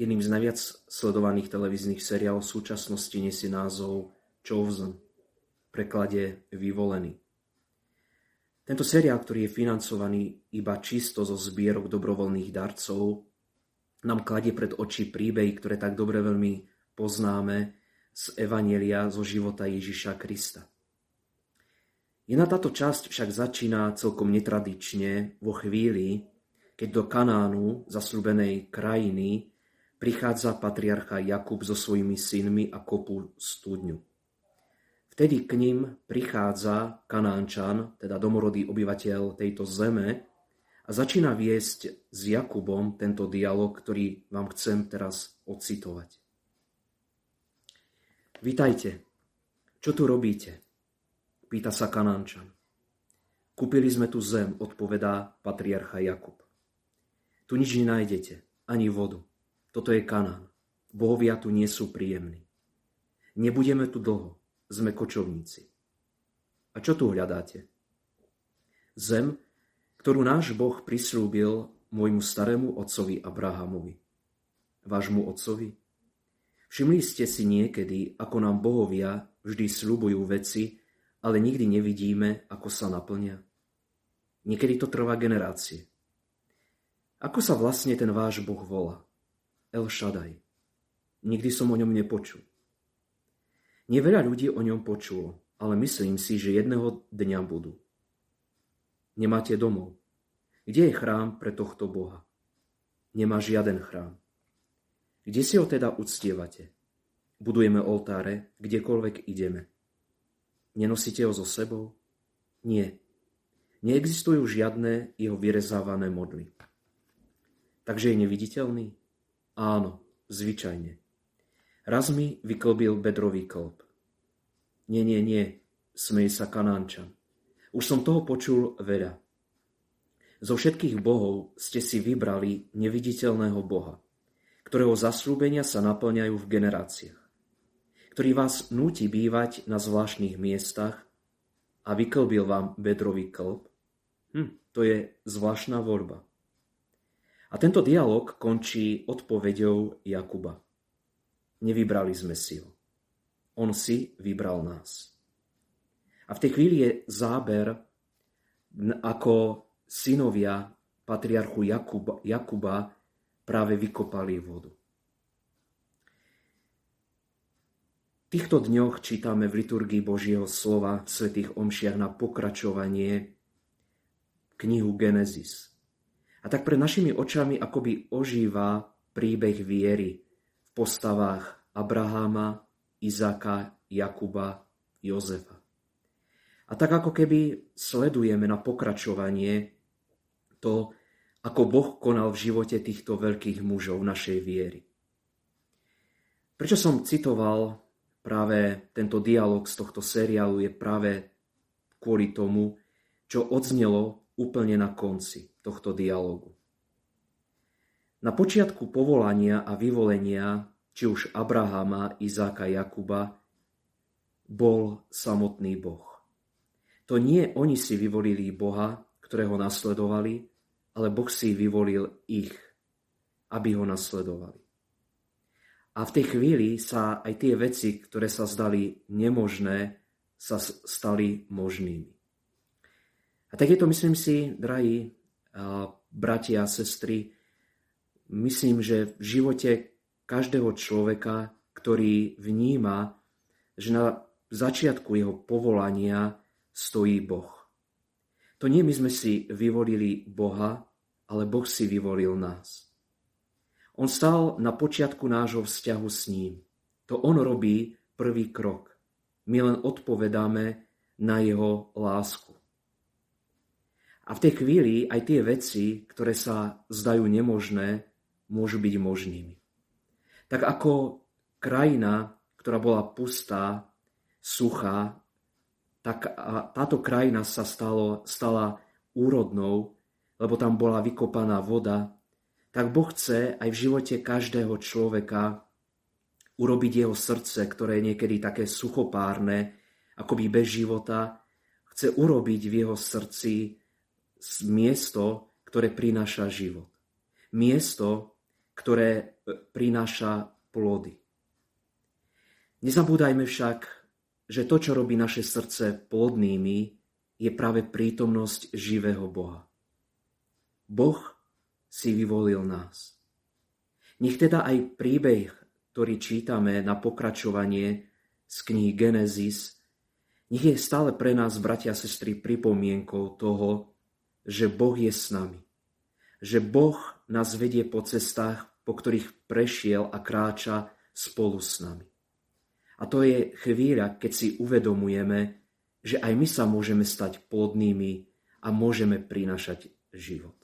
jedným z najviac sledovaných televíznych seriálov v súčasnosti nesie názov Chosen, v preklade Vyvolený. Tento seriál, ktorý je financovaný iba čisto zo zbierok dobrovoľných darcov, nám kladie pred oči príbehy, ktoré tak dobre veľmi poznáme z Evanielia zo života Ježiša Krista. Jedna táto časť však začína celkom netradične vo chvíli, keď do Kanánu, zasľubenej krajiny, prichádza patriarcha Jakub so svojimi synmi a kopu studňu. Vtedy k ním prichádza Kanánčan, teda domorodý obyvateľ tejto zeme, a začína viesť s Jakubom tento dialog, ktorý vám chcem teraz ocitovať. Vítajte, čo tu robíte? Pýta sa Kanánčan. Kúpili sme tu zem, odpovedá patriarcha Jakub. Tu nič nenájdete, ani vodu. Toto je Kanán. Bohovia tu nie sú príjemní. Nebudeme tu dlho, sme kočovníci. A čo tu hľadáte? Zem, ktorú náš Boh prislúbil môjmu starému otcovi Abrahamovi. Vášmu otcovi? Všimli ste si niekedy, ako nám bohovia vždy slúbujú veci, ale nikdy nevidíme, ako sa naplňa. Niekedy to trvá generácie. Ako sa vlastne ten váš Boh volá? El Shaddai. Nikdy som o ňom nepočul. Neveľa ľudí o ňom počulo, ale myslím si, že jedného dňa budú. Nemáte domov. Kde je chrám pre tohto Boha? Nemá žiaden chrám. Kde si ho teda uctievate? Budujeme oltáre, kdekoľvek ideme. Nenosíte ho so sebou? Nie. Neexistujú žiadne jeho vyrezávané modly. Takže je neviditeľný? Áno, zvyčajne. Raz mi vyklbil bedrový klb. Nie, nie, nie, smeje sa Kanánčan. Už som toho počul veľa. Zo všetkých bohov ste si vybrali neviditeľného Boha, ktorého zaslúbenia sa naplňajú v generáciách ktorý vás núti bývať na zvláštnych miestach a vyklbil vám bedrový klb? Hm, to je zvláštna voľba. A tento dialog končí odpoveďou Jakuba. Nevybrali sme si ho. On si vybral nás. A v tej chvíli je záber, ako synovia patriarchu Jakuba, Jakuba práve vykopali vodu. týchto dňoch čítame v liturgii Božieho slova v svätých omšiach na pokračovanie knihu Genesis. A tak pred našimi očami akoby ožíva príbeh viery v postavách Abraháma, Izáka, Jakuba, Jozefa. A tak ako keby sledujeme na pokračovanie to, ako Boh konal v živote týchto veľkých mužov našej viery. Prečo som citoval práve tento dialog z tohto seriálu je práve kvôli tomu, čo odznelo úplne na konci tohto dialogu. Na počiatku povolania a vyvolenia či už Abrahama, Izáka, Jakuba, bol samotný Boh. To nie oni si vyvolili Boha, ktorého nasledovali, ale Boh si vyvolil ich, aby ho nasledovali. A v tej chvíli sa aj tie veci, ktoré sa zdali nemožné, sa stali možnými. A tak je to, myslím si, drahí bratia a sestry, myslím, že v živote každého človeka, ktorý vníma, že na začiatku jeho povolania stojí Boh. To nie my sme si vyvolili Boha, ale Boh si vyvolil nás. On stal na počiatku nášho vzťahu s ním. To on robí prvý krok. My len odpovedáme na jeho lásku. A v tej chvíli aj tie veci, ktoré sa zdajú nemožné, môžu byť možnými. Tak ako krajina, ktorá bola pustá, suchá, tak táto krajina sa stalo, stala úrodnou, lebo tam bola vykopaná voda tak Boh chce aj v živote každého človeka urobiť jeho srdce, ktoré je niekedy také suchopárne, akoby bez života, chce urobiť v jeho srdci miesto, ktoré prináša život. Miesto, ktoré prináša plody. Nezabúdajme však, že to, čo robí naše srdce plodnými, je práve prítomnosť živého Boha. Boh si vyvolil nás. Nech teda aj príbeh, ktorý čítame na pokračovanie z knihy Genesis, nech je stále pre nás, bratia a sestry, pripomienkou toho, že Boh je s nami. Že Boh nás vedie po cestách, po ktorých prešiel a kráča spolu s nami. A to je chvíľa, keď si uvedomujeme, že aj my sa môžeme stať plodnými a môžeme prinašať život.